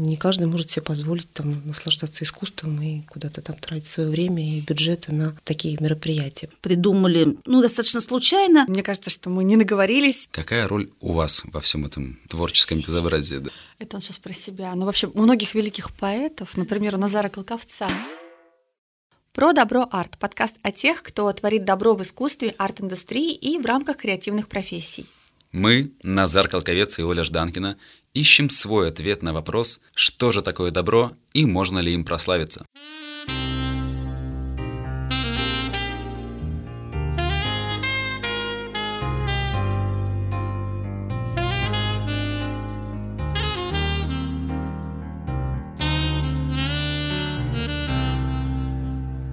Не каждый может себе позволить там наслаждаться искусством и куда-то там тратить свое время и бюджеты на такие мероприятия. Придумали, ну, достаточно случайно. Мне кажется, что мы не наговорились. Какая роль у вас во всем этом творческом безобразии? Да? Это он сейчас про себя. Ну, вообще, у многих великих поэтов, например, у Назара Колковца, про добро арт. Подкаст о тех, кто творит добро в искусстве, арт-индустрии и в рамках креативных профессий. Мы, Назар Колковец и Оля Жданкина, ищем свой ответ на вопрос, что же такое добро и можно ли им прославиться.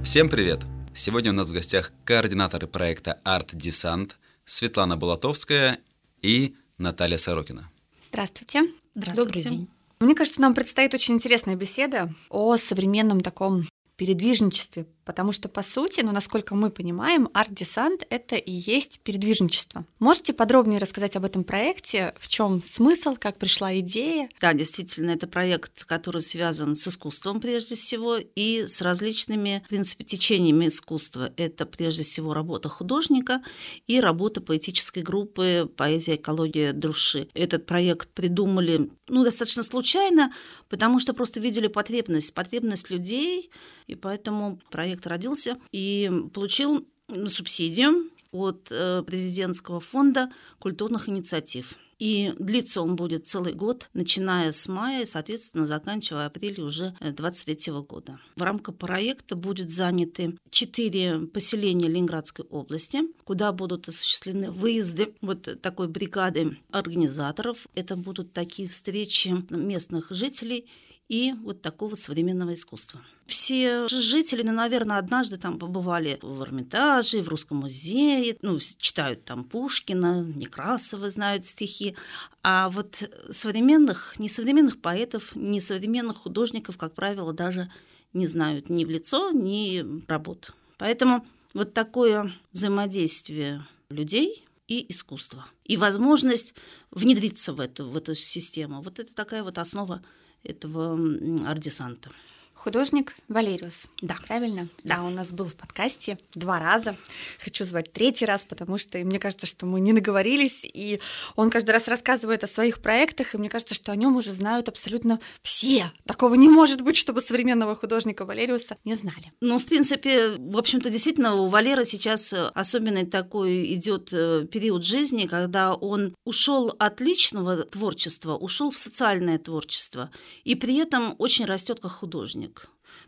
Всем привет! Сегодня у нас в гостях координаторы проекта Art Descent Светлана Булатовская и Наталья Сорокина. Здравствуйте. Здравствуйте. Добрый день. Мне кажется, нам предстоит очень интересная беседа о современном таком передвижничестве Потому что, по сути, ну, насколько мы понимаем, арт-десант — это и есть передвижничество. Можете подробнее рассказать об этом проекте? В чем смысл, как пришла идея? Да, действительно, это проект, который связан с искусством прежде всего и с различными, в принципе, течениями искусства. Это прежде всего работа художника и работа поэтической группы «Поэзия, экология души». Этот проект придумали ну, достаточно случайно, потому что просто видели потребность, потребность людей, и поэтому проект проект родился и получил субсидию от э, президентского фонда культурных инициатив. И длиться он будет целый год, начиная с мая, соответственно, заканчивая апреле уже 2023 года. В рамках проекта будут заняты четыре поселения Ленинградской области, куда будут осуществлены выезды вот такой бригады организаторов. Это будут такие встречи местных жителей и вот такого современного искусства. Все жители, ну, наверное, однажды там побывали в Эрмитаже, в Русском музее, ну, читают там Пушкина, Некрасова знают стихи, а вот современных, несовременных поэтов, несовременных художников, как правило, даже не знают ни в лицо, ни работ. Поэтому вот такое взаимодействие людей и искусства. И возможность внедриться в эту, в эту систему. Вот это такая вот основа этого ардесанта. Художник Валериус. Да. Правильно? Да. да, у нас был в подкасте два раза. Хочу звать третий раз, потому что мне кажется, что мы не наговорились, и он каждый раз рассказывает о своих проектах, и мне кажется, что о нем уже знают абсолютно все. Такого не может быть, чтобы современного художника Валериуса не знали. Ну, в принципе, в общем-то, действительно, у Валера сейчас особенный такой идет э, период жизни, когда он ушел от личного творчества, ушел в социальное творчество, и при этом очень растет как художник.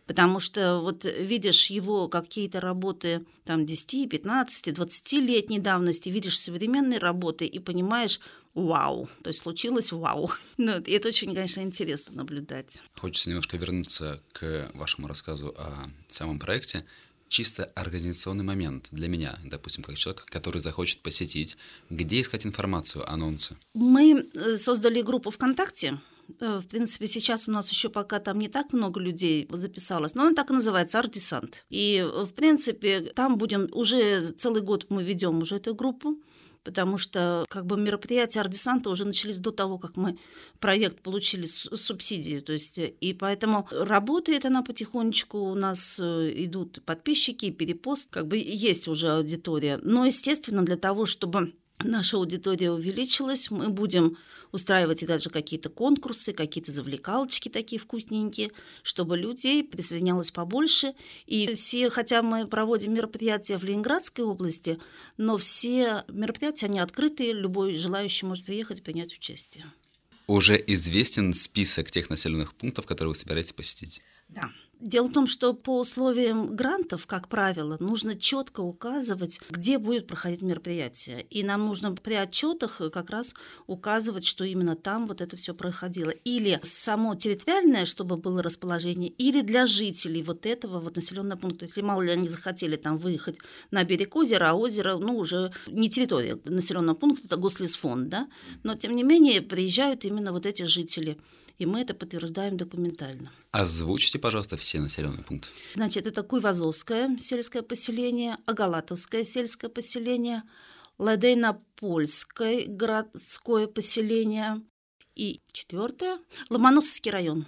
Потому что вот видишь его какие-то работы там 10, 15, 20-летней давности, видишь современные работы и понимаешь, вау, то есть случилось вау. Ну, и это очень, конечно, интересно наблюдать. Хочется немножко вернуться к вашему рассказу о самом проекте. Чисто организационный момент для меня, допустим, как человек, который захочет посетить, где искать информацию, анонсы? Мы э, создали группу ВКонтакте, в принципе, сейчас у нас еще пока там не так много людей записалось, но она так и называется «Артисант». И, э, в принципе, там будем уже целый год мы ведем уже эту группу, потому что как бы мероприятия Ардесанта уже начались до того, как мы проект получили субсидии, то есть и поэтому работает она потихонечку, у нас э, идут подписчики, перепост, как бы есть уже аудитория, но естественно для того, чтобы наша аудитория увеличилась, мы будем устраивать и даже какие-то конкурсы, какие-то завлекалочки такие вкусненькие, чтобы людей присоединялось побольше. И все, хотя мы проводим мероприятия в Ленинградской области, но все мероприятия, они открытые, любой желающий может приехать и принять участие. Уже известен список тех населенных пунктов, которые вы собираетесь посетить? Да. Дело в том, что по условиям грантов, как правило, нужно четко указывать, где будет проходить мероприятие. И нам нужно при отчетах как раз указывать, что именно там вот это все проходило. Или само территориальное, чтобы было расположение, или для жителей вот этого вот населенного пункта. Если мало ли они захотели там выехать на берег озера, а озеро, ну, уже не территория населенного пункта, это гослесфонд, да, но тем не менее приезжают именно вот эти жители и мы это подтверждаем документально. Озвучьте, пожалуйста, все населенные пункты. Значит, это Куйвазовское сельское поселение, Агалатовское сельское поселение, Ладейно-Польское городское поселение И четвертое – Ломоносовский район.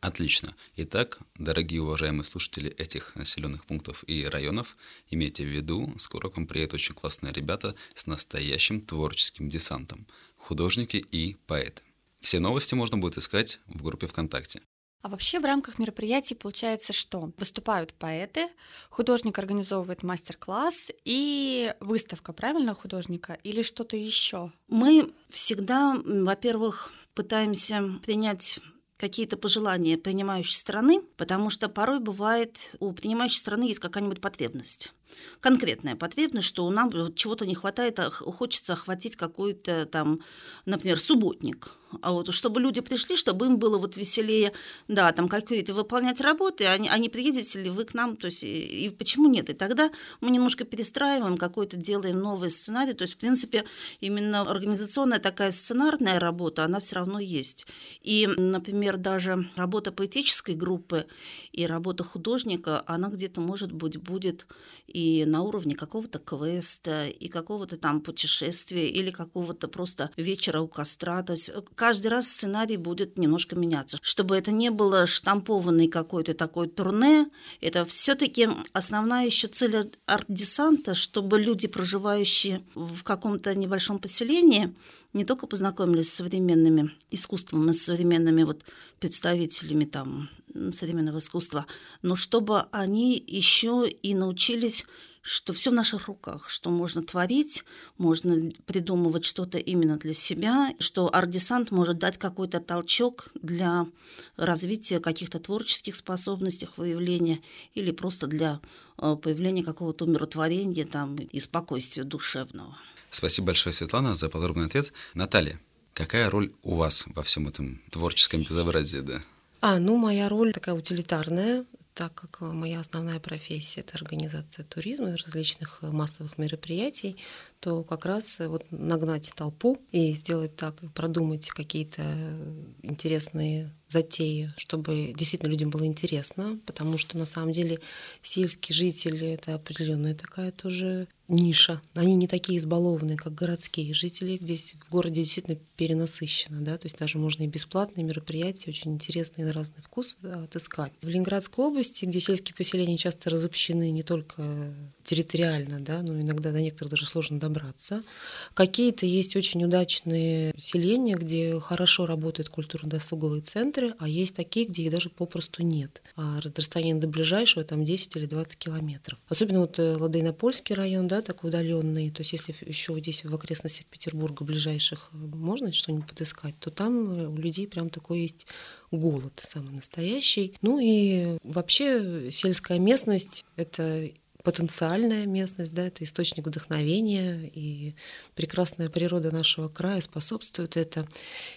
Отлично. Итак, дорогие уважаемые слушатели этих населенных пунктов и районов, имейте в виду, скоро к вам приедут очень классные ребята с настоящим творческим десантом, художники и поэты. Все новости можно будет искать в группе ВКонтакте. А вообще в рамках мероприятий получается что? Выступают поэты, художник организовывает мастер-класс и выставка, правильно, художника или что-то еще? Мы всегда, во-первых, пытаемся принять какие-то пожелания принимающей страны, потому что порой бывает у принимающей страны есть какая-нибудь потребность конкретная потребность, что нам чего-то не хватает, а хочется охватить какой-то там, например, субботник. А вот чтобы люди пришли, чтобы им было вот веселее, да, там какие-то выполнять работы, а не, а не приедете ли вы к нам, то есть и, и почему нет? И тогда мы немножко перестраиваем, какой-то делаем новый сценарий, то есть в принципе именно организационная такая сценарная работа, она все равно есть. И, например, даже работа поэтической группы и работа художника, она где-то, может быть, будет и на уровне какого-то квеста, и какого-то там путешествия, или какого-то просто вечера у костра. То есть каждый раз сценарий будет немножко меняться. Чтобы это не было штампованный какой-то такой турне, это все-таки основная еще цель арт-десанта, чтобы люди, проживающие в каком-то небольшом поселении, не только познакомились с современными искусством, с современными вот представителями там современного искусства, но чтобы они еще и научились что все в наших руках, что можно творить, можно придумывать что-то именно для себя, что арт-десант может дать какой-то толчок для развития каких-то творческих способностей, выявления или просто для э, появления какого-то умиротворения там, и спокойствия душевного. Спасибо большое, Светлана, за подробный ответ. Наталья, какая роль у вас во всем этом творческом безобразии, да? А, ну, моя роль такая утилитарная, так как моя основная профессия – это организация туризма и различных массовых мероприятий, то как раз вот нагнать толпу и сделать так, продумать какие-то интересные затеи, чтобы действительно людям было интересно, потому что на самом деле сельские жители — это определенная такая тоже ниша. Они не такие избалованные, как городские жители. Здесь в городе действительно перенасыщено, да, то есть даже можно и бесплатные мероприятия, очень интересные на разный вкус отыскать. В Ленинградской области, где сельские поселения часто разобщены не только территориально, да, но иногда до некоторых даже сложно добраться. Какие-то есть очень удачные селения, где хорошо работают культурно-досуговые центры, а есть такие, где их даже попросту нет. А расстояние до ближайшего там 10 или 20 километров. Особенно вот э, Ладейнопольский район, да, такой удаленный. То есть если еще здесь в окрестностях Петербурга ближайших э, можно что-нибудь подыскать, то там э, у людей прям такой есть голод самый настоящий. Ну и вообще сельская местность — это потенциальная местность, да, это источник вдохновения, и прекрасная природа нашего края способствует это.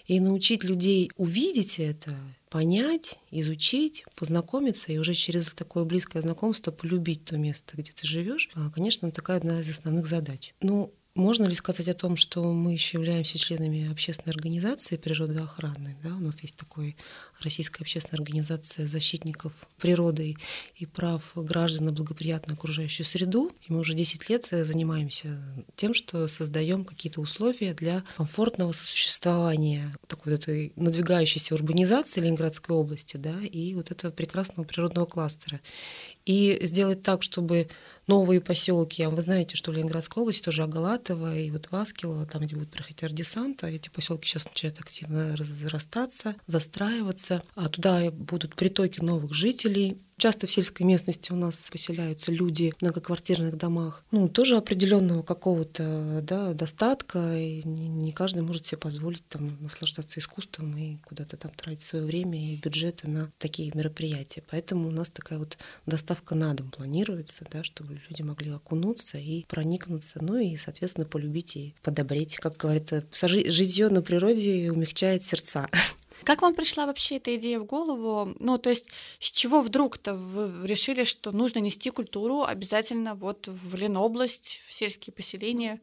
И научить людей увидеть это, понять, изучить, познакомиться и уже через такое близкое знакомство полюбить то место, где ты живешь, а, конечно, такая одна из основных задач. Ну, можно ли сказать о том, что мы еще являемся членами общественной организации природоохраны? Да? У нас есть такой Российская общественная организация защитников природы и прав граждан на благоприятную окружающую среду. И мы уже 10 лет занимаемся тем, что создаем какие-то условия для комфортного сосуществования такой вот этой надвигающейся урбанизации Ленинградской области да, и вот этого прекрасного природного кластера и сделать так, чтобы новые поселки, а вы знаете, что в Ленинградской области тоже Агалатово и вот Васкилово, там, где будет проходить ардесант, а эти поселки сейчас начинают активно разрастаться, застраиваться, а туда будут притоки новых жителей, Часто в сельской местности у нас поселяются люди в многоквартирных домах, ну, тоже определенного какого-то да, достатка, и не, не каждый может себе позволить там наслаждаться искусством и куда-то там тратить свое время и бюджеты на такие мероприятия. Поэтому у нас такая вот доставка на дом планируется, да, чтобы люди могли окунуться и проникнуться, ну и, соответственно, полюбить и подобреть. Как говорят, житье на природе умягчает сердца. Как вам пришла вообще эта идея в голову? Ну, то есть, с чего вдруг-то вы решили, что нужно нести культуру обязательно вот в Ленобласть, в сельские поселения?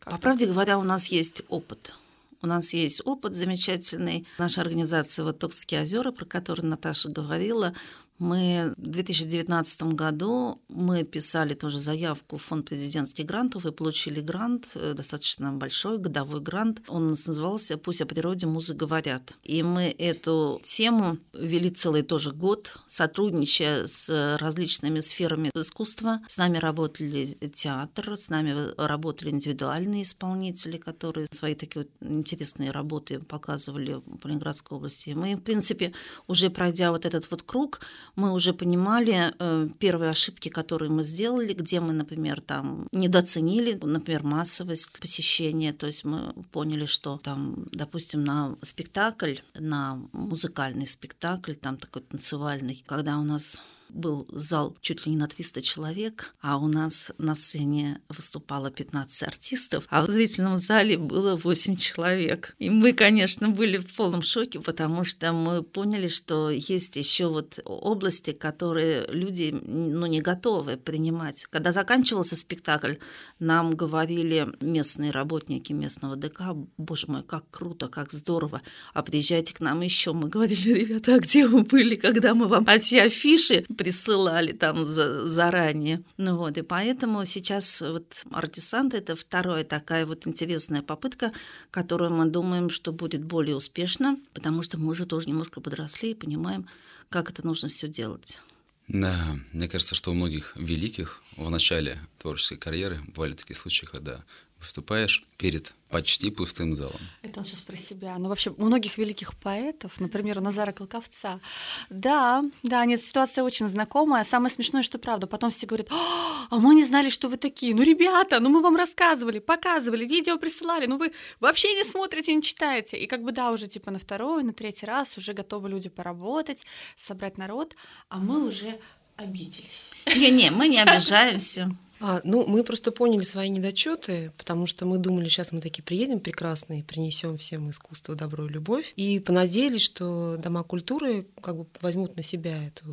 Как По правде говоря, у нас есть опыт. У нас есть опыт замечательный. Наша организация вот Токские озера, про который Наташа говорила, Мы в 2019 году мы писали тоже заявку в фонд президентских грантов и получили грант, э, достаточно большой годовой грант. Он назывался «Пусть о природе музы говорят». И мы эту тему вели целый тоже год, сотрудничая с различными сферами искусства. С нами работали театр, с нами работали индивидуальные исполнители, которые свои такие вот интересные работы показывали в Ленинградской области. Мы, в принципе, уже пройдя вот этот вот круг, мы уже понимали э, первые ошибки, которые мы сделали, где мы, например, там недооценили, например, массовость посещения. То есть мы поняли, что там, допустим, на спектакль, на музыкальный спектакль, там такой танцевальный, когда у нас был зал чуть ли не на 300 человек, а у нас на сцене выступало 15 артистов, а в зрительном зале было 8 человек. И мы, конечно, были в полном шоке, потому что мы поняли, что есть еще вот области, которые люди ну, не готовы принимать. Когда заканчивался спектакль, нам говорили местные работники местного ДК, боже мой, как круто, как здорово, а приезжайте к нам еще. Мы говорили, ребята, а где вы были, когда мы вам эти афиши присылали там за, заранее. Ну вот, и поэтому сейчас вот артисант — это вторая такая вот интересная попытка, которую мы думаем, что будет более успешна, потому что мы уже тоже немножко подросли и понимаем, как это нужно все делать. Да, мне кажется, что у многих великих в начале творческой карьеры бывали такие случаи, когда выступаешь перед почти пустым залом. Это он сейчас про себя. Ну, вообще, у многих великих поэтов, например, у Назара Колковца, да, да, нет, ситуация очень знакомая. Самое смешное, что правда. Потом все говорят, а мы не знали, что вы такие. Ну, ребята, ну мы вам рассказывали, показывали, видео присылали, ну вы вообще не смотрите, не читаете. И как бы, да, уже типа на второй, на третий раз уже готовы люди поработать, собрать народ, а мы уже обиделись. Не-не, мы не обижаемся. А, ну, мы просто поняли свои недочеты, потому что мы думали, сейчас мы такие приедем прекрасные, принесем всем искусство, добро и любовь. И понадеялись, что дома культуры как бы возьмут на себя эту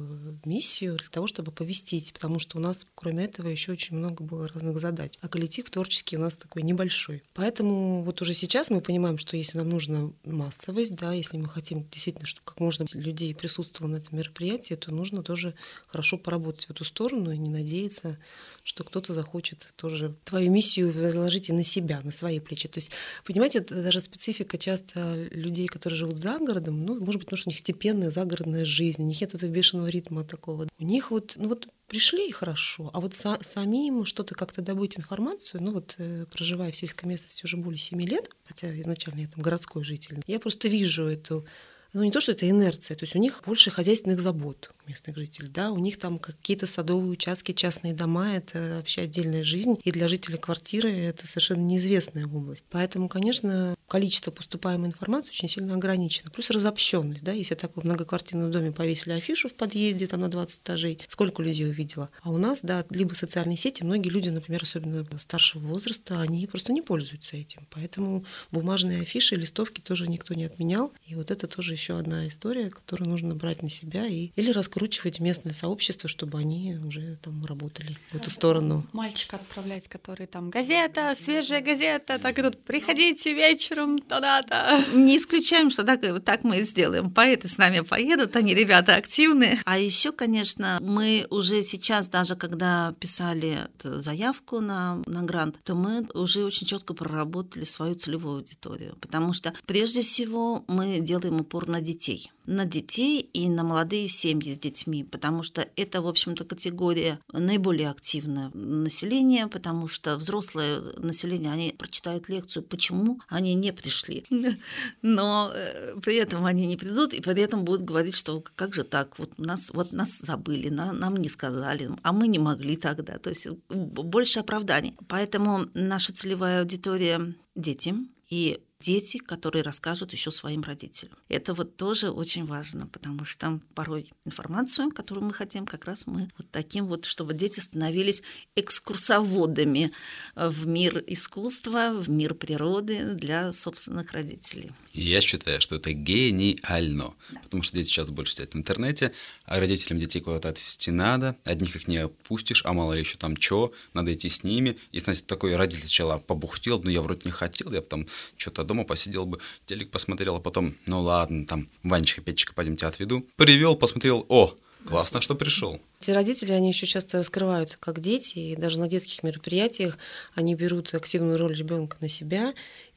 миссию для того, чтобы повестить, потому что у нас, кроме этого, еще очень много было разных задач. А коллектив творческий у нас такой небольшой. Поэтому вот уже сейчас мы понимаем, что если нам нужна массовость, да, если мы хотим действительно, чтобы как можно людей присутствовало на этом мероприятии, то нужно тоже хорошо поработать в эту сторону и не надеяться, что кто-то захочет тоже твою миссию возложить и на себя, на свои плечи. То есть, понимаете, даже специфика часто людей, которые живут за городом, ну, может быть, потому что у них степенная загородная жизнь, у них нет этого бешеного ритма такого. У них вот, ну вот пришли и хорошо, а вот са- самим что-то как-то добыть информацию, ну вот э, проживая в сельской местности уже более 7 лет, хотя изначально я там городской житель, я просто вижу эту ну не то, что это инерция, то есть у них больше хозяйственных забот местных жителей, да, у них там какие-то садовые участки, частные дома, это вообще отдельная жизнь, и для жителя квартиры это совершенно неизвестная область. Поэтому, конечно, количество поступаемой информации очень сильно ограничено. Плюс разобщенность, да, если такой в многоквартирном доме повесили афишу в подъезде там на 20 этажей, сколько людей увидела. А у нас, да, либо социальные сети, многие люди, например, особенно старшего возраста, они просто не пользуются этим. Поэтому бумажные афиши, листовки тоже никто не отменял. И вот это тоже еще одна история, которую нужно брать на себя и или раскручивать местное сообщество, чтобы они уже там работали в эту сторону. Мальчика отправлять, который там газета, свежая газета, так и тут приходите вечером туда-то. Не исключаем, что так, так мы и сделаем. Поэты с нами поедут, они ребята активные. А еще, конечно, мы уже сейчас, даже когда писали заявку на, на грант, то мы уже очень четко проработали свою целевую аудиторию. Потому что прежде всего мы делаем упор на детей на детей и на молодые семьи с детьми, потому что это, в общем-то, категория наиболее активное населения, потому что взрослое население, они прочитают лекцию, почему они не пришли. Но э, при этом они не придут, и при этом будут говорить, что как же так, вот нас, вот нас забыли, нам не сказали, а мы не могли тогда. То есть больше оправданий. Поэтому наша целевая аудитория – дети, и дети, которые расскажут еще своим родителям. Это вот тоже очень важно, потому что порой информацию, которую мы хотим, как раз мы вот таким вот, чтобы дети становились экскурсоводами в мир искусства, в мир природы для собственных родителей. я считаю, что это гениально, да. потому что дети сейчас больше сидят в интернете, а родителям детей куда-то отвезти надо, одних их не опустишь, а мало еще там что, надо идти с ними. И, знаете, такой родитель сначала побухтел, но я вроде не хотел, я потом что-то дома посидел бы, телек посмотрел, а потом, ну ладно, там, Ванечка, Петечка, пойдем тебя отведу. Привел, посмотрел, о, Классно, что пришел. Эти родители, они еще часто раскрываются как дети, и даже на детских мероприятиях они берут активную роль ребенка на себя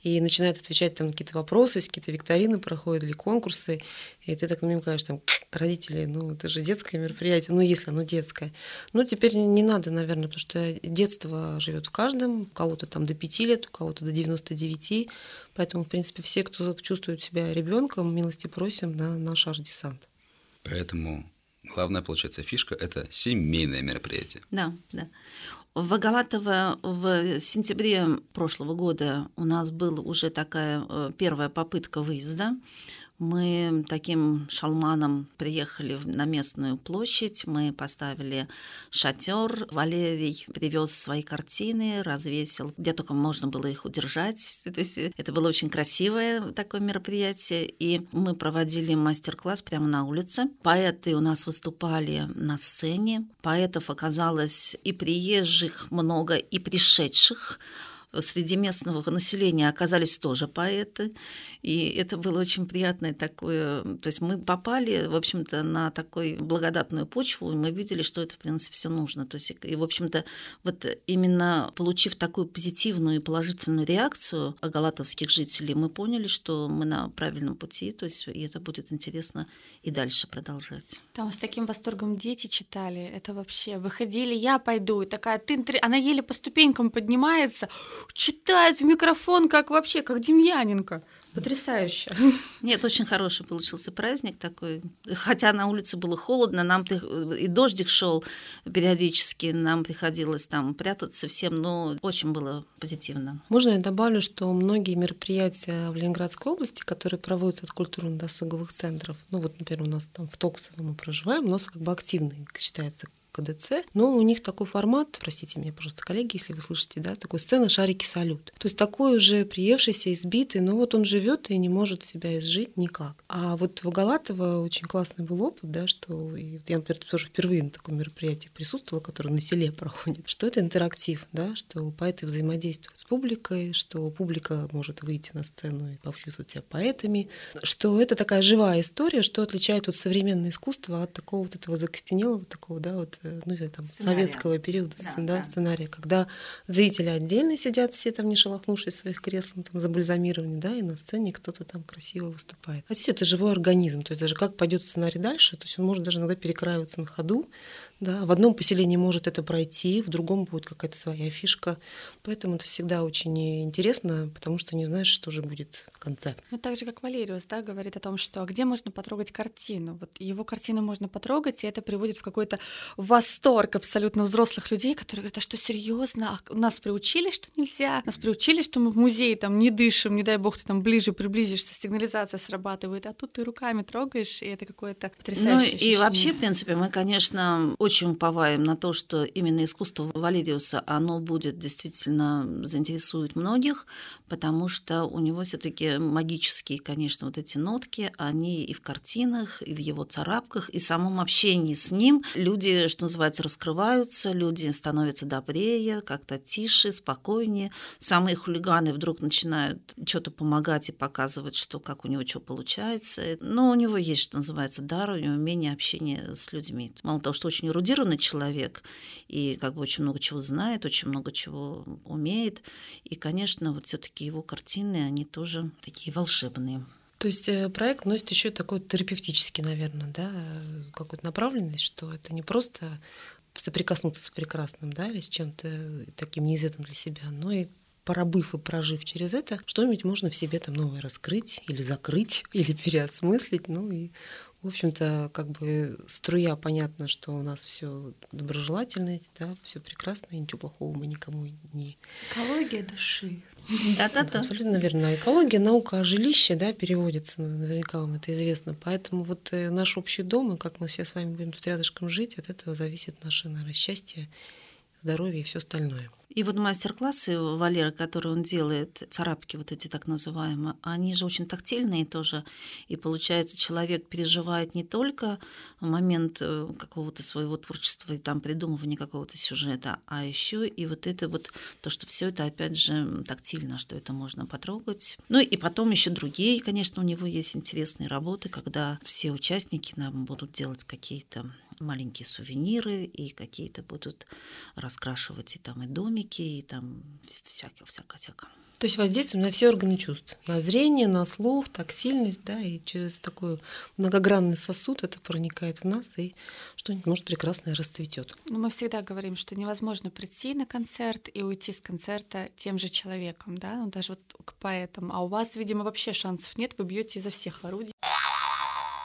и начинают отвечать там на какие-то вопросы, какие-то викторины проходят или конкурсы, и ты так намекаешь, там, родители, ну, это же детское мероприятие, ну, если оно детское. Ну, теперь не надо, наверное, потому что детство живет в каждом, у кого-то там до 5 лет, у кого-то до 99, поэтому, в принципе, все, кто чувствует себя ребенком, милости просим на наш арт-десант. Поэтому главная, получается, фишка – это семейное мероприятие. Да, да. В Агалатово в сентябре прошлого года у нас была уже такая э, первая попытка выезда. Мы таким шалманом приехали на местную площадь, мы поставили шатер. Валерий привез свои картины, развесил, где только можно было их удержать. То есть это было очень красивое такое мероприятие. И мы проводили мастер-класс прямо на улице. Поэты у нас выступали на сцене. Поэтов оказалось и приезжих много, и пришедших среди местного населения оказались тоже поэты, и это было очень приятное такое, то есть мы попали, в общем-то, на такую благодатную почву, и мы видели, что это, в принципе, все нужно. То есть, и, в общем-то, вот именно получив такую позитивную и положительную реакцию галатовских жителей, мы поняли, что мы на правильном пути, то есть, и это будет интересно и дальше продолжать. Там с таким восторгом дети читали, это вообще, выходили, я пойду, и такая, ты, она еле по ступенькам поднимается, читает в микрофон, как вообще, как Демьяненко. Потрясающе. Нет, очень хороший получился праздник такой. Хотя на улице было холодно, нам и дождик шел периодически, нам приходилось там прятаться всем, но очень было позитивно. Можно я добавлю, что многие мероприятия в Ленинградской области, которые проводятся от культурно-досуговых центров, ну вот, например, у нас там в Токсово мы проживаем, у нас как бы активный считается КДЦ, но у них такой формат, простите меня, пожалуйста, коллеги, если вы слышите, да, такой сцена «Шарики салют». То есть такой уже приевшийся, избитый, но вот он живет и не может себя изжить никак. А вот в Галатово очень классный был опыт, да, что я, например, тоже впервые на таком мероприятии присутствовала, которое на селе проходит, что это интерактив, да, что поэты взаимодействуют с публикой, что публика может выйти на сцену и почувствовать себя поэтами, что это такая живая история, что отличает вот современное искусство от такого вот этого закостенелого, такого, да, вот Э, ну, там, советского периода да, да, да. сценария, когда зрители отдельно сидят, все там не шелохнувшись своих креслом, там забальзамированы, да, и на сцене кто-то там красиво выступает. А здесь это живой организм, то есть даже как пойдет сценарий дальше, то есть он может даже иногда перекраиваться на ходу, да, в одном поселении может это пройти, в другом будет какая-то своя фишка, поэтому это всегда очень интересно, потому что не знаешь, что же будет в конце. Ну, так же, как Валериус, да, говорит о том, что а где можно потрогать картину? Вот его картину можно потрогать, и это приводит в какой-то восторг абсолютно взрослых людей, которые говорят, а что серьезно? А нас приучили, что нельзя? Нас приучили, что мы в музее там не дышим, не дай бог ты там ближе приблизишься, сигнализация срабатывает, а тут ты руками трогаешь, и это какое-то потрясающее Ну ощущение. и вообще, в принципе, мы, конечно, очень уповаем на то, что именно искусство Валериуса, оно будет действительно заинтересует многих, потому что у него все таки магические, конечно, вот эти нотки, они и в картинах, и в его царапках, и в самом общении с ним люди, что называется, раскрываются, люди становятся добрее, как-то тише, спокойнее. Самые хулиганы вдруг начинают что-то помогать и показывать, что как у него что получается. Но у него есть, что называется, дар, у него умение общения с людьми. Мало того, что очень эрудированный человек и как бы очень много чего знает, очень много чего умеет. И, конечно, вот все таки его картины, они тоже такие волшебные. То есть э, проект носит еще такой терапевтический, наверное, да, какую-то направленность, что это не просто соприкоснуться с прекрасным, да, или с чем-то таким неизвестным для себя, но и пробыв и прожив через это, что-нибудь можно в себе там новое раскрыть или закрыть, или переосмыслить, ну и в общем-то, как бы струя, понятно, что у нас все доброжелательность, да, все прекрасно, и ничего плохого мы никому не... Экология души. Да-да-да. Абсолютно верно. Экология, наука о жилище, да, переводится, наверняка вам это известно. Поэтому вот э, наш общий дом, и как мы все с вами будем тут рядышком жить, от этого зависит наше, наверное, счастье, здоровье и все остальное. И вот мастер-классы Валера, которые он делает, царапки вот эти так называемые, они же очень тактильные тоже. И получается, человек переживает не только момент э, какого-то своего творчества и там придумывания какого-то сюжета, а еще и вот это вот то, что все это опять же тактильно, что это можно потрогать. Ну и потом еще другие, конечно, у него есть интересные работы, когда все участники нам будут делать какие-то маленькие сувениры, и какие-то будут раскрашивать и там и домики, и там всякое, всякое, всякое. То есть воздействуем на все органы чувств. На зрение, на слух, тактильность, да, и через такой многогранный сосуд это проникает в нас, и что-нибудь, может, прекрасное расцветет. Ну, мы всегда говорим, что невозможно прийти на концерт и уйти с концерта тем же человеком, да, ну, даже вот к поэтам. А у вас, видимо, вообще шансов нет, вы бьете изо всех орудий.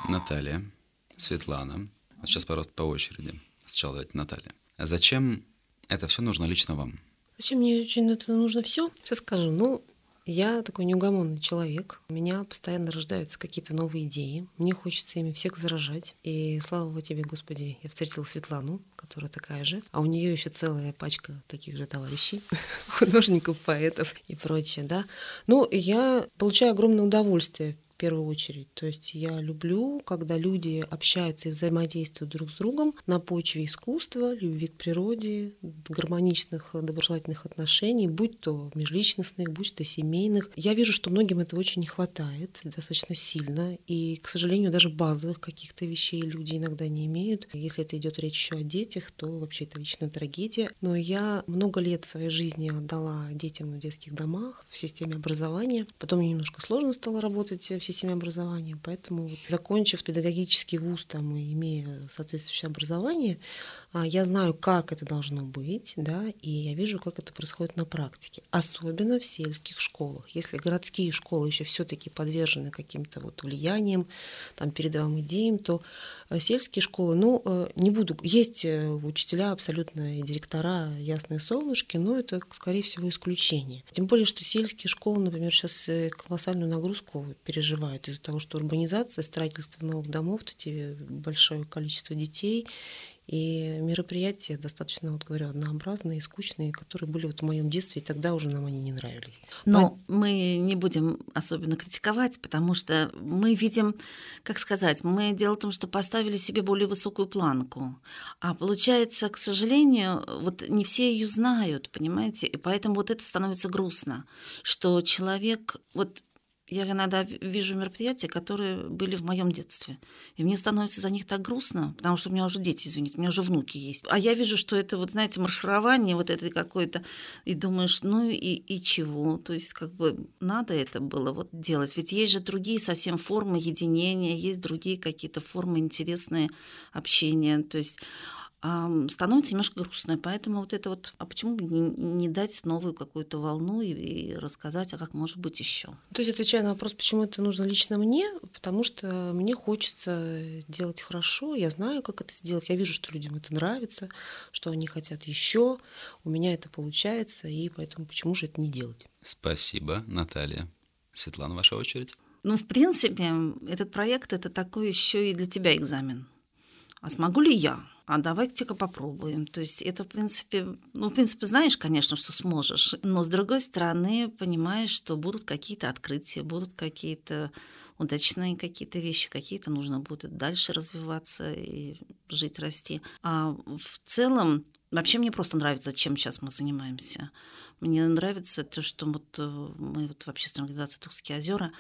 Наталья, Светлана. Вот сейчас, пожалуйста, по очереди. Сначала давайте Наталья. Зачем это все нужно лично вам? Зачем мне очень это нужно все? Сейчас скажу. Ну, я такой неугомонный человек. У меня постоянно рождаются какие-то новые идеи. Мне хочется ими всех заражать. И слава тебе, Господи, я встретила Светлану, которая такая же. А у нее еще целая пачка таких же товарищей, художников, поэтов и прочее, да. Ну, я получаю огромное удовольствие первую очередь. То есть я люблю, когда люди общаются и взаимодействуют друг с другом на почве искусства, любви к природе, гармоничных, доброжелательных отношений, будь то межличностных, будь то семейных. Я вижу, что многим это очень не хватает достаточно сильно. И, к сожалению, даже базовых каких-то вещей люди иногда не имеют. Если это идет речь еще о детях, то вообще это личная трагедия. Но я много лет своей жизни отдала детям в детских домах, в системе образования. Потом мне немножко сложно стало работать в системе образования. Поэтому, закончив педагогический вуз там, и имея соответствующее образование, я знаю, как это должно быть, да, и я вижу, как это происходит на практике. Особенно в сельских школах. Если городские школы еще все-таки подвержены каким-то вот влияниям, там, передовым идеям, то э, сельские школы, ну, э, не буду, есть э, учителя абсолютно и директора ясные солнышки, но это, скорее всего, исключение. Тем более, что сельские школы, например, сейчас колоссальную нагрузку переживают из-за того, что урбанизация, строительство новых домов, эти большое количество детей, и мероприятия достаточно, вот говорю, однообразные скучные, которые были вот в моем детстве, и тогда уже нам они не нравились. Но По... мы не будем особенно критиковать, потому что мы видим, как сказать, мы дело в том, что поставили себе более высокую планку. А получается, к сожалению, вот не все ее знают, понимаете? И поэтому вот это становится грустно, что человек, вот я иногда вижу мероприятия, которые были в моем детстве. И мне становится за них так грустно, потому что у меня уже дети, извините, у меня уже внуки есть. А я вижу, что это вот, знаете, марширование вот это какое-то, и думаешь, ну и, и чего? То есть как бы надо это было вот делать. Ведь есть же другие совсем формы единения, есть другие какие-то формы интересные общения. То есть становится немножко грустно. Поэтому вот это вот, а почему бы не, не дать новую какую-то волну и, и рассказать, а как может быть еще? То есть, отвечая на вопрос, почему это нужно лично мне, потому что мне хочется делать хорошо, я знаю, как это сделать, я вижу, что людям это нравится, что они хотят еще, у меня это получается, и поэтому почему же это не делать? Спасибо, Наталья. Светлана, ваша очередь. Ну, в принципе, этот проект это такой еще и для тебя экзамен. А смогу ли я? А давайте-ка попробуем. То есть это, в принципе, ну, в принципе, знаешь, конечно, что сможешь, но с другой стороны, понимаешь, что будут какие-то открытия, будут какие-то удачные какие-то вещи, какие-то нужно будет дальше развиваться и жить, расти. А в целом, вообще мне просто нравится, чем сейчас мы занимаемся. Мне нравится то, что вот э, мы вот в общественной организации «Тухские озера»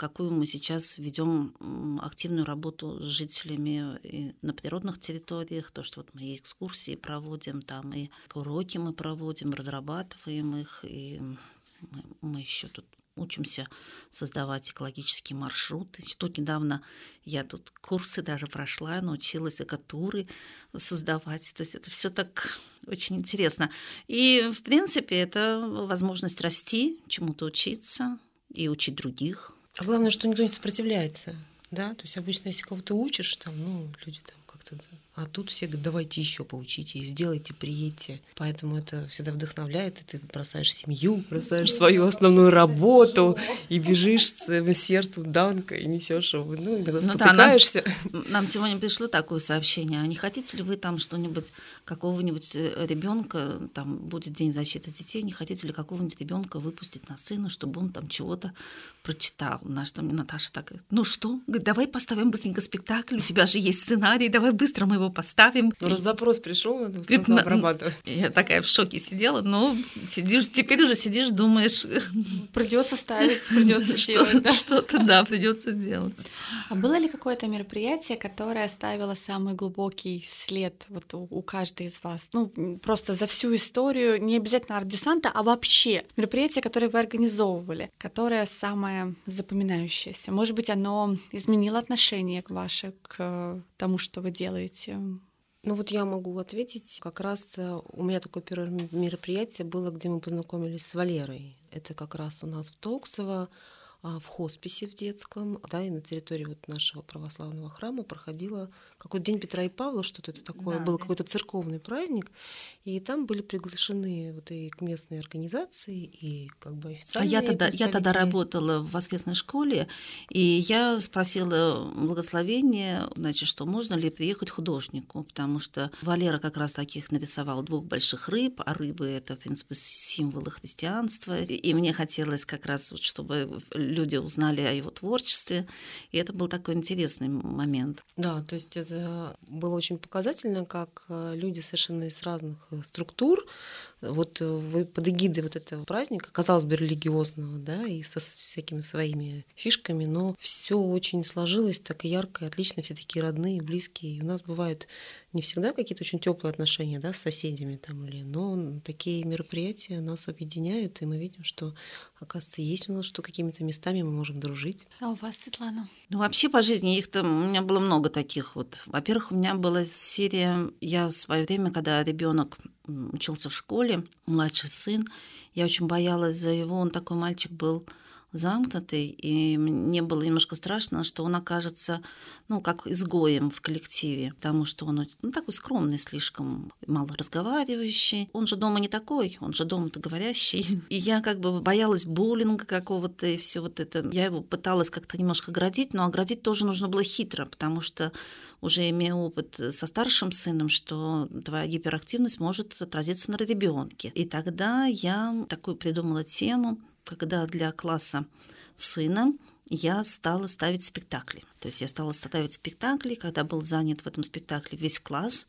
какую мы сейчас ведем активную работу с жителями на природных территориях, то, что вот мы и экскурсии проводим, там и уроки мы проводим, разрабатываем их, и мы, мы еще тут учимся создавать экологические маршруты. Тут недавно я тут курсы даже прошла, научилась экотуры создавать. То есть это все так очень интересно. И, в принципе, это возможность расти, чему-то учиться и учить других. А главное, что никто не сопротивляется. Да, то есть обычно, если кого-то учишь, там, ну, люди там как-то а тут все говорят, давайте еще поучите, сделайте, приедьте. Поэтому это всегда вдохновляет, и ты бросаешь семью, бросаешь свою основную работу и бежишь с сердцем Данка и несешь его. Ну, иногда ну, спотыкаешься. Да, нам, нам сегодня пришло такое сообщение. А не хотите ли вы там что-нибудь, какого-нибудь э, ребенка, там будет День защиты детей, не хотите ли какого-нибудь ребенка выпустить на сцену, чтобы он там чего-то прочитал? На что мне Наташа так, ну что, давай поставим быстренько спектакль, у тебя же есть сценарий, давай быстро мы его поставим. Ну, раз запрос пришел, надо сразу обрабатывать. Я такая в шоке сидела, но сидишь, теперь уже сидишь, думаешь... Придется ставить, придется делать. Что-то, да, придется делать. А было ли какое-то мероприятие, которое оставило самый глубокий след вот у, у каждой из вас? Ну, просто за всю историю, не обязательно арт-десанта, а вообще мероприятие, которое вы организовывали, которое самое запоминающееся. Может быть, оно изменило отношение к ваше к тому, что вы делаете? Ну вот я могу ответить. Как раз э, у меня такое первое мероприятие было, где мы познакомились с Валерой. Это как раз у нас в Толксово а, в хосписе в детском, да, и на территории вот нашего православного храма проходила какой-то день Петра и Павла, что-то это такое, да, был да. какой-то церковный праздник, и там были приглашены вот и к местной организации, и как бы официальные А я тогда, я тогда работала в воскресной школе, и я спросила благословение, значит, что можно ли приехать художнику, потому что Валера как раз таких нарисовал двух больших рыб, а рыбы это, в принципе, символы христианства, и мне хотелось как раз, чтобы люди узнали о его творчестве, и это был такой интересный момент. Да, то есть это было очень показательно, как э, люди совершенно из разных э, структур вот э, вы под эгидой вот этого праздника, казалось бы, религиозного, да, и со всякими своими фишками, но все очень сложилось так ярко и отлично, все такие родные, близкие. И у нас бывают не всегда какие-то очень теплые отношения, да, с соседями там или, но такие мероприятия нас объединяют, и мы видим, что, оказывается, есть у нас, что какими-то местами мы можем дружить. А у вас, Светлана? Ну, вообще по жизни их там, у меня было много таких вот. Во-первых, у меня была серия, я в свое время, когда ребенок учился в школе, младший сын. Я очень боялась за его, он такой мальчик был замкнутый, и мне было немножко страшно, что он окажется, ну, как изгоем в коллективе, потому что он ну, такой скромный, слишком мало разговаривающий. Он же дома не такой, он же дома-то говорящий. И я как бы боялась буллинга какого-то и все вот это. Я его пыталась как-то немножко оградить, но оградить тоже нужно было хитро, потому что уже имея опыт со старшим сыном, что твоя гиперактивность может отразиться на ребенке. И тогда я такую придумала тему, когда для класса сына я стала ставить спектакли. То есть я стала ставить спектакли, когда был занят в этом спектакле весь класс.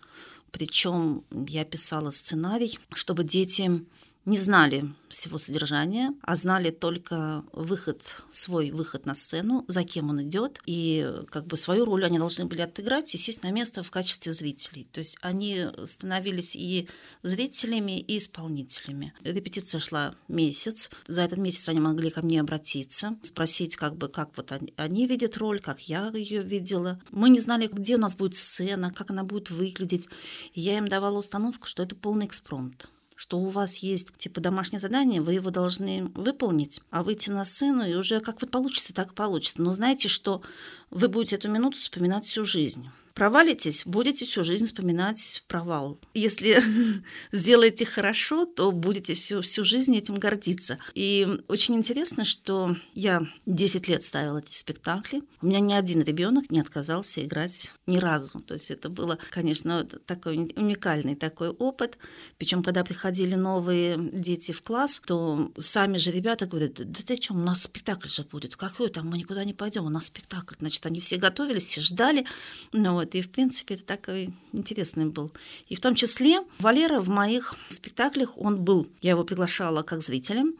Причем я писала сценарий, чтобы дети не знали всего содержания, а знали только выход, свой выход на сцену, за кем он идет, и как бы свою роль они должны были отыграть и сесть на место в качестве зрителей. То есть они становились и зрителями, и исполнителями. Репетиция шла месяц. За этот месяц они могли ко мне обратиться, спросить, как бы, как вот они, они видят роль, как я ее видела. Мы не знали, где у нас будет сцена, как она будет выглядеть. Я им давала установку, что это полный экспромт что у вас есть типа домашнее задание, вы его должны выполнить, а выйти на сцену и уже как вот получится, так получится. Но знаете, что вы будете эту минуту вспоминать всю жизнь. Провалитесь, будете всю жизнь вспоминать провал. Если сделаете хорошо, то будете всю, всю жизнь этим гордиться. И очень интересно, что я 10 лет ставила эти спектакли. У меня ни один ребенок не отказался играть ни разу. То есть это было, конечно, такой уникальный такой опыт. Причем, когда приходили новые дети в класс, то сами же ребята говорят, да ты что, у нас спектакль же будет. Какой там, мы никуда не пойдем, у нас спектакль. Значит, они все готовились, все ждали. Ну, вот, и, в принципе, это такой интересный был. И в том числе Валера в моих спектаклях, он был, я его приглашала как зрителем,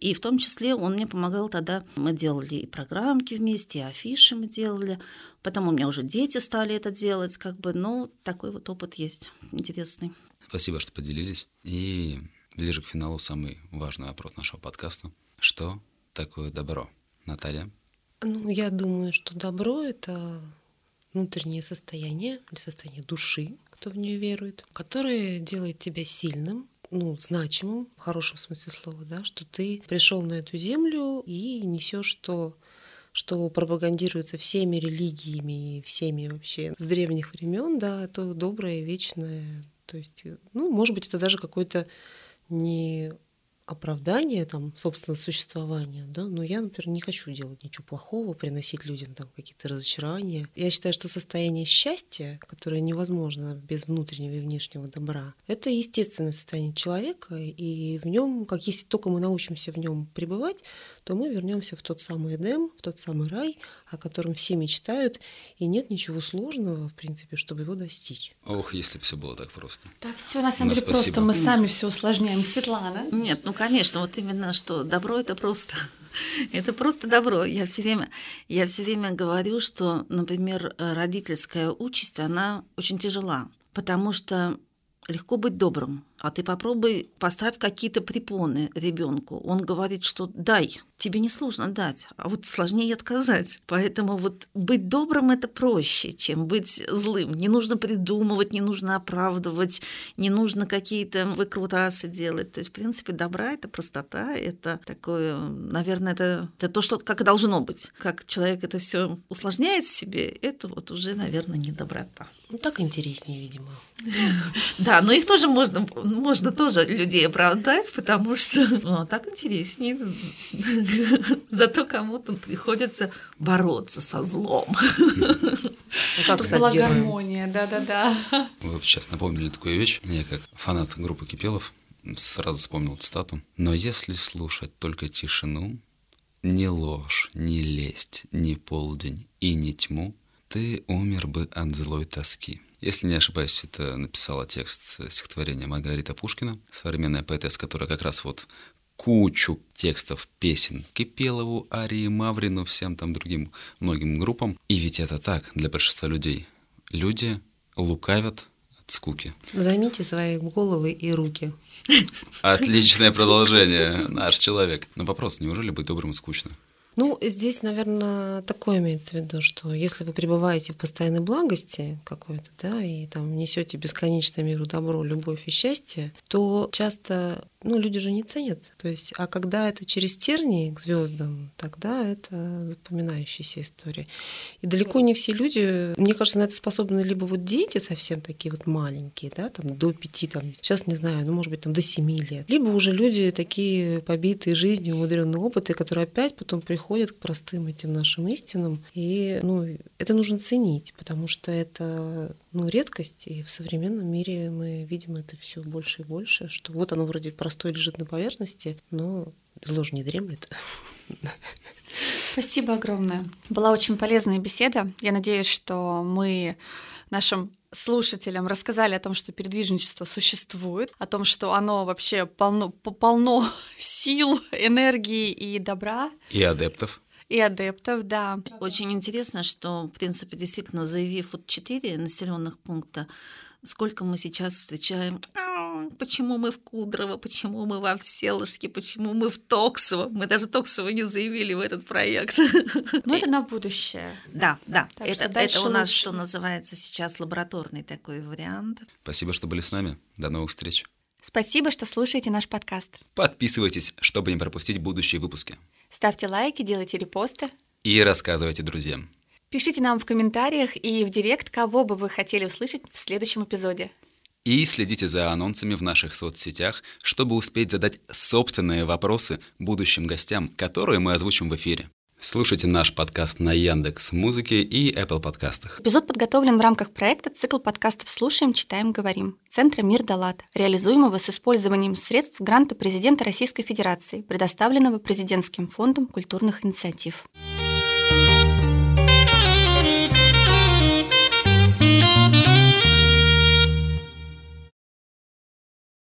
и в том числе он мне помогал тогда. Мы делали и программки вместе, и афиши мы делали. Потом у меня уже дети стали это делать, как бы, ну, такой вот опыт есть интересный. Спасибо, что поделились. И ближе к финалу самый важный вопрос нашего подкаста. Что такое добро? Наталья? Ну, я думаю, что добро — это внутреннее состояние или состояние души, кто в нее верует, которое делает тебя сильным, ну, значимым, в хорошем смысле слова, да, что ты пришел на эту землю и несешь то, что пропагандируется всеми религиями и всеми вообще с древних времен, да, то доброе, вечное. То есть, ну, может быть, это даже какой-то не оправдание там собственного существования, да, но я, например, не хочу делать ничего плохого, приносить людям там какие-то разочарования. Я считаю, что состояние счастья, которое невозможно без внутреннего и внешнего добра, это естественное состояние человека, и в нем, как если только мы научимся в нем пребывать, то мы вернемся в тот самый Эдем, в тот самый рай, о котором все мечтают, и нет ничего сложного, в принципе, чтобы его достичь. Ох, если бы все было так просто. Да, все на самом деле просто мы сами все усложняем. Светлана. Нет, ну конечно, вот именно что добро это просто. Это просто добро. Я все время, я все время говорю, что, например, родительская участь, она очень тяжела, потому что легко быть добрым, а ты попробуй поставь какие-то препоны ребенку. Он говорит, что дай, тебе не сложно дать, а вот сложнее отказать. Поэтому вот быть добрым это проще, чем быть злым. Не нужно придумывать, не нужно оправдывать, не нужно какие-то выкрутасы делать. То есть, в принципе, добра это простота, это такое, наверное, это, это то, что как должно быть. Как человек это все усложняет себе, это вот уже, наверное, не доброта. Ну, так интереснее, видимо. Да, но их тоже можно можно тоже людей оправдать, потому что ну, а так интереснее. Зато кому-то приходится бороться со злом. Ну, как была гармония, да-да-да. Вы сейчас напомнили такую вещь. Я как фанат группы Кипелов сразу вспомнил цитату. «Но если слушать только тишину, ни ложь, ни лесть, ни полдень и ни тьму, ты умер бы от злой тоски». Если не ошибаюсь, это написала текст стихотворения Маргарита Пушкина, современная поэтесса, которая как раз вот кучу текстов песен Кипелову, Арии, Маврину, всем там другим многим группам. И ведь это так для большинства людей. Люди лукавят от скуки. Займите свои головы и руки. Отличное продолжение, наш человек. Но вопрос, неужели быть добрым скучно? Ну, здесь, наверное, такое имеется в виду, что если вы пребываете в постоянной благости какой-то, да, и там несете бесконечное миру добро, любовь и счастье, то часто ну, люди же не ценят. То есть, а когда это через тернии к звездам, тогда это запоминающаяся история. И далеко не все люди, мне кажется, на это способны либо вот дети совсем такие вот маленькие, да, там до пяти, там, сейчас не знаю, ну, может быть, там до семи лет, либо уже люди такие побитые жизнью, умудренные опыты, которые опять потом приходят к простым этим нашим истинам. И, ну, это нужно ценить, потому что это ну, редкость, и в современном мире мы видим это все больше и больше, что вот оно вроде простое лежит на поверхности, но зло же не дремлет. Спасибо огромное. Была очень полезная беседа. Я надеюсь, что мы нашим слушателям рассказали о том, что передвижничество существует, о том, что оно вообще полно, полно сил, энергии и добра. И адептов и адептов, да. Очень интересно, что, в принципе, действительно, заявив вот четыре населенных пункта, сколько мы сейчас встречаем «А, почему мы в Кудрово, почему мы во Вселожске, почему мы в Токсово. Мы даже Токсово не заявили в этот проект. Но это на будущее. Да, да. Так это, это у нас, лучше. что называется сейчас, лабораторный такой вариант. Спасибо, что были с нами. До новых встреч. Спасибо, что слушаете наш подкаст. Подписывайтесь, чтобы не пропустить будущие выпуски. Ставьте лайки, делайте репосты. И рассказывайте друзьям. Пишите нам в комментариях и в директ, кого бы вы хотели услышать в следующем эпизоде. И следите за анонсами в наших соцсетях, чтобы успеть задать собственные вопросы будущим гостям, которые мы озвучим в эфире. Слушайте наш подкаст на Яндекс Музыке и Apple подкастах. Эпизод подготовлен в рамках проекта «Цикл подкастов «Слушаем, читаем, говорим» Центра «Мир Далат», реализуемого с использованием средств гранта президента Российской Федерации, предоставленного Президентским фондом культурных инициатив. Thank